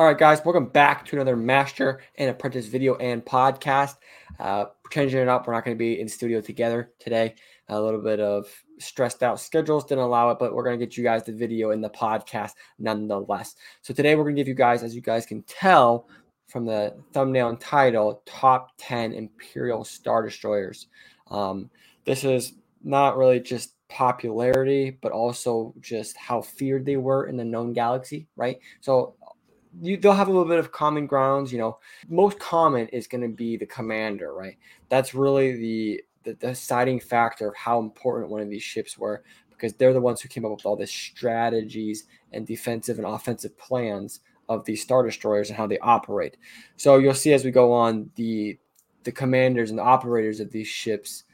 All right, guys, welcome back to another Master and Apprentice video and podcast. Uh, changing it up. We're not going to be in studio together today. A little bit of stressed out schedules didn't allow it, but we're going to get you guys the video and the podcast nonetheless. So today we're going to give you guys, as you guys can tell from the thumbnail and title, top 10 Imperial Star Destroyers. Um, this is not really just popularity, but also just how feared they were in the known galaxy, right? So you they'll have a little bit of common grounds. You know, most common is going to be the commander, right? That's really the, the deciding factor of how important one of these ships were because they're the ones who came up with all the strategies and defensive and offensive plans of these star destroyers and how they operate. So you'll see as we go on the the commanders and the operators of these ships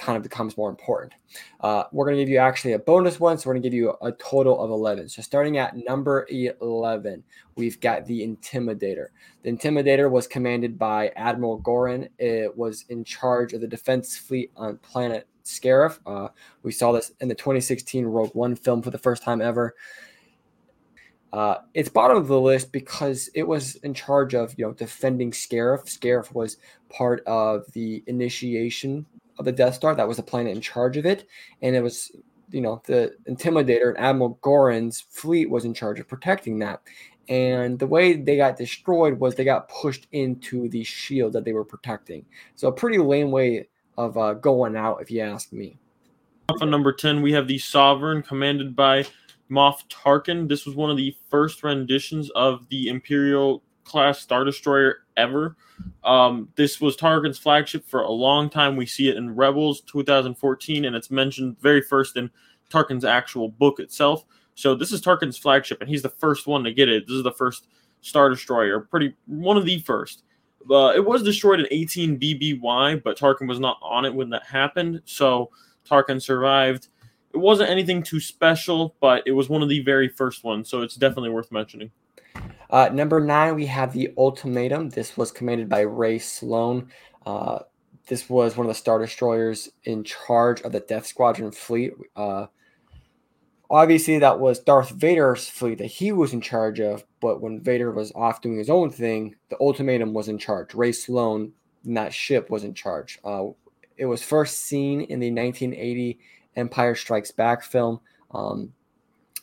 kind of becomes more important. Uh, we're going to give you actually a bonus one. So we're going to give you a total of 11. So starting at number 11, we've got the Intimidator. The Intimidator was commanded by Admiral Gorin. It was in charge of the defense fleet on planet Scarif. Uh, we saw this in the 2016 Rogue One film for the first time ever. Uh, it's bottom of the list because it was in charge of you know defending Scarif. Scarif was part of the initiation of the Death Star. That was the planet in charge of it, and it was you know the Intimidator and Admiral Gorin's fleet was in charge of protecting that. And the way they got destroyed was they got pushed into the shield that they were protecting. So a pretty lame way of uh, going out, if you ask me. Off on number ten, we have the Sovereign, commanded by Moff Tarkin. This was one of the first renditions of the Imperial class Star Destroyer ever. Um, this was Tarkin's flagship for a long time. We see it in Rebels 2014, and it's mentioned very first in Tarkin's actual book itself. So this is Tarkin's flagship, and he's the first one to get it. This is the first Star Destroyer, pretty one of the first. Uh, it was destroyed in 18 BBY, but Tarkin was not on it when that happened. So Tarkin survived. It wasn't anything too special, but it was one of the very first ones, so it's definitely worth mentioning. Uh, number nine, we have the Ultimatum. This was commanded by Rae Sloane. Uh, this was one of the Star Destroyers in charge of the Death Squadron fleet. Uh, obviously, that was Darth Vader's fleet that he was in charge of, but when Vader was off doing his own thing, the Ultimatum was in charge. Rae Sloane in that ship was in charge. Uh, it was first seen in the 1980 Empire Strikes Back film. Um,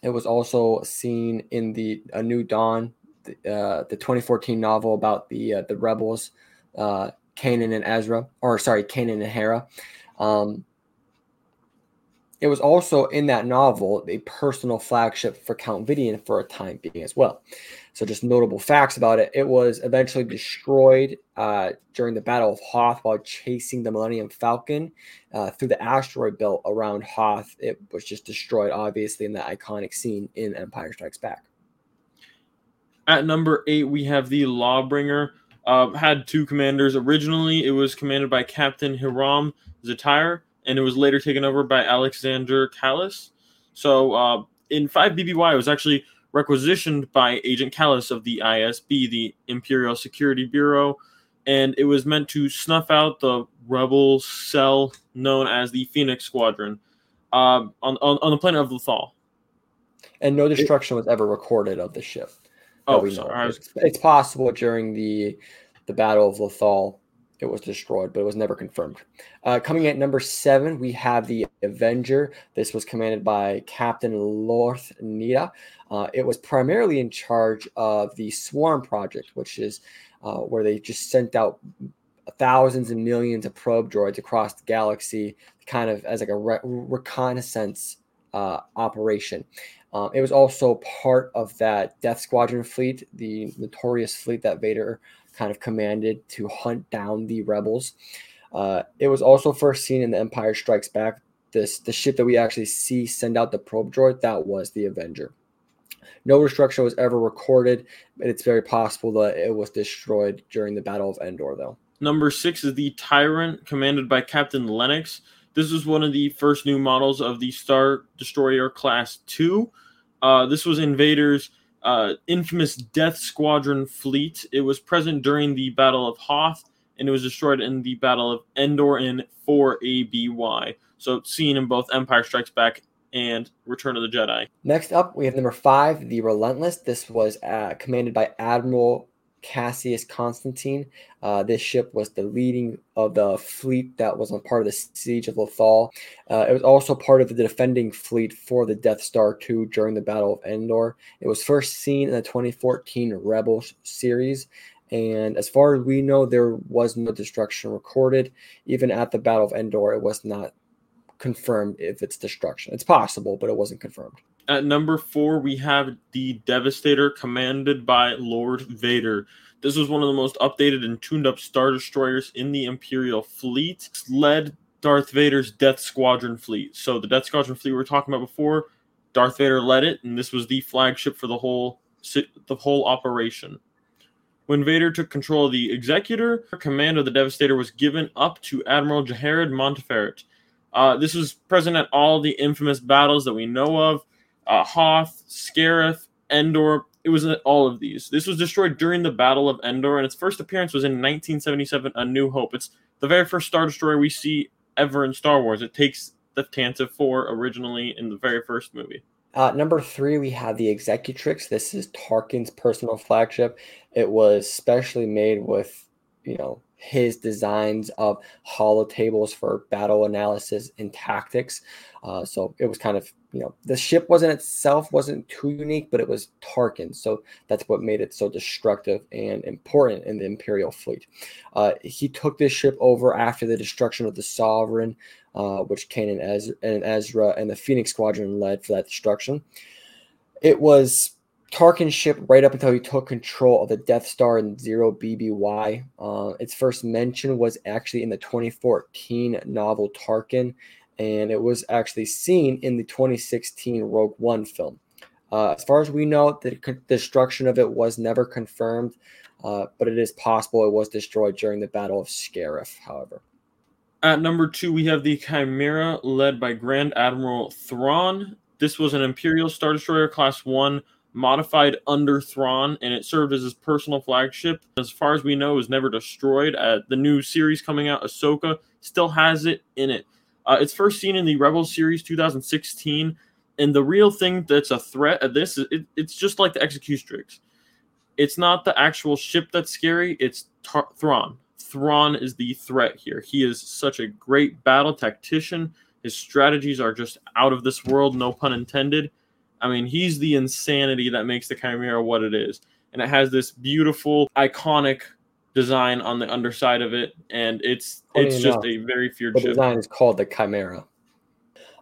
it was also seen in the A New Dawn the, uh, the 2014 novel about the uh, the rebels, uh, Kanan and Ezra, or sorry, Kanan and Hera. Um, it was also in that novel a personal flagship for Count Vidian for a time being as well. So, just notable facts about it. It was eventually destroyed uh, during the Battle of Hoth while chasing the Millennium Falcon uh, through the asteroid belt around Hoth. It was just destroyed, obviously, in that iconic scene in Empire Strikes Back. At number eight, we have the Lawbringer. Uh, had two commanders. Originally, it was commanded by Captain Hiram Zetair, and it was later taken over by Alexander Kallus. So, uh, in 5 BBY, it was actually requisitioned by Agent Kallus of the ISB, the Imperial Security Bureau, and it was meant to snuff out the rebel cell known as the Phoenix Squadron uh, on, on, on the planet of Lothal. And no destruction was ever recorded of the ship. Oh, we know. It's, it's, possible during the the Battle of Lothal it was destroyed, but it was never confirmed. Uh, coming at number seven, we have the Avenger. This was commanded by Captain Lorth Needa. Uh, it was primarily in charge of the Swarm Project, which is uh, where they just sent out thousands and millions of probe droids across the galaxy, kind of as like a re- reconnaissance uh, operation. Um, it was also part of that Death Squadron fleet, the notorious fleet that Vader kind of commanded to hunt down the rebels. Uh, it was also first seen in The Empire Strikes Back. This the ship that we actually see send out the probe droid that was the Avenger. No destruction was ever recorded, but it's very possible that it was destroyed during the Battle of Endor, though. Number six is the Tyrant, commanded by Captain Lennox. This was one of the first new models of the Star Destroyer Class 2. Uh, this was in Vader's uh, infamous Death Squadron fleet. It was present during the Battle of Hoth, and it was destroyed in the Battle of Endor in 4 ABY. So seen in both Empire Strikes Back and Return of the Jedi. Next up, we have number five, the Relentless. This was uh, commanded by Admiral Cassius Constantine. Uh, this ship was the leading of the fleet that was on part of the siege of Lothal. Uh, it was also part of the defending fleet for the Death Star 2 during the Battle of Endor. It was first seen in the 2014 Rebels series. And as far as we know, there was no destruction recorded. Even at the Battle of Endor, it was not confirmed if it's destruction. It's possible, but it wasn't confirmed. At number four, we have the Devastator, commanded by Lord Vader. This was one of the most updated and tuned up Star Destroyers in the Imperial fleet. Led Darth Vader's Death Squadron fleet. So the Death Squadron fleet we were talking about before, Darth Vader led it, and this was the flagship for the whole the whole operation. When Vader took control of the Executor, command of the Devastator was given up to Admiral Jared Montferrat. Uh, this was present at all the infamous battles that we know of uh, Hoth, Scarif, Endor. It was all of these. This was destroyed during the Battle of Endor, and its first appearance was in 1977, A New Hope. It's the very first Star Destroyer we see ever in Star Wars. It takes the Tantive 4 originally in the very first movie. Uh, number three, we have the Executrix. This is Tarkin's personal flagship. It was specially made with, you know, his designs of holotables for battle analysis and tactics. Uh, so it was kind of, you know, the ship wasn't itself wasn't too unique, but it was Tarkin. So that's what made it so destructive and important in the Imperial fleet. Uh, he took this ship over after the destruction of the Sovereign, uh, which Kanan and Ezra and the Phoenix Squadron led for that destruction. It was Tarkin's ship right up until he took control of the Death Star in Zero BBY. Uh, its first mention was actually in the 2014 novel Tarkin, and it was actually seen in the 2016 Rogue One film. Uh, as far as we know, the destruction of it was never confirmed, uh, but it is possible it was destroyed during the Battle of Scarif, however. At number two, we have the Chimera, led by Grand Admiral Thrawn. This was an Imperial Star Destroyer Class 1 modified under Thrawn, and it served as his personal flagship. As far as we know, was never destroyed. Uh, the new series coming out, Ahsoka, still has it in it. Uh, it's first seen in the Rebels series 2016, and the real thing that's a threat at this, it, it's just like the Executrix. It's not the actual ship that's scary, it's Tar- Thrawn. Thrawn is the threat here. He is such a great battle tactician. His strategies are just out of this world, no pun intended I mean, he's the insanity that makes the Chimera what it is. And it has this beautiful, iconic design on the underside of it, and it's Funny it's enough, just a very feared the ship. design is called the Chimera.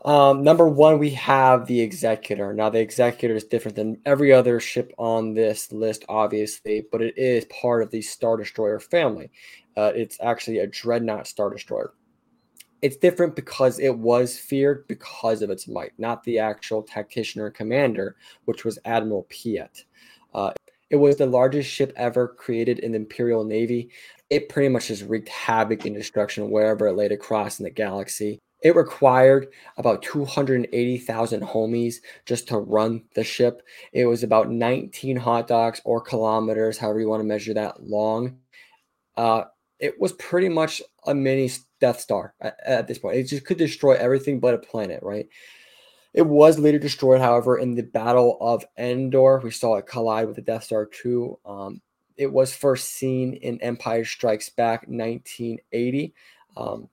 Um, number one, we have the Executor. Now, the Executor is different than every other ship on this list, obviously, but it is part of the Star Destroyer family. Uh, it's actually a Dreadnought Star Destroyer. It's different because it was feared because of its might, not the actual tactician or commander, which was Admiral Piet. Uh, it was the largest ship ever created in the Imperial Navy. It pretty much just wreaked havoc and destruction wherever it laid across in the galaxy. It required about 280,000 homies just to run the ship. It was about 19 hot dogs or kilometers, however you want to measure that, long. Uh, it was pretty much a mini Death Star at, at, this point. It just could destroy everything but a planet, right? It was later destroyed, however, in the Battle of Endor. We saw it collide with the Death Star 2. Um, it was first seen in Empire Strikes Back 1980. Um,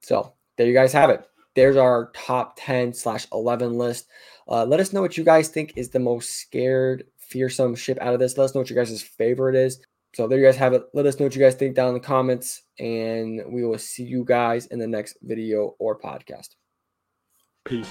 so there you guys have it. There's our top 10 slash 11 list. Uh, let us know what you guys think is the most scared, fearsome ship out of this. Let us know what your guys' favorite is. So there you guys have it. Let us know what you guys think down in the comments, and we will see you guys in the next video or podcast. Peace.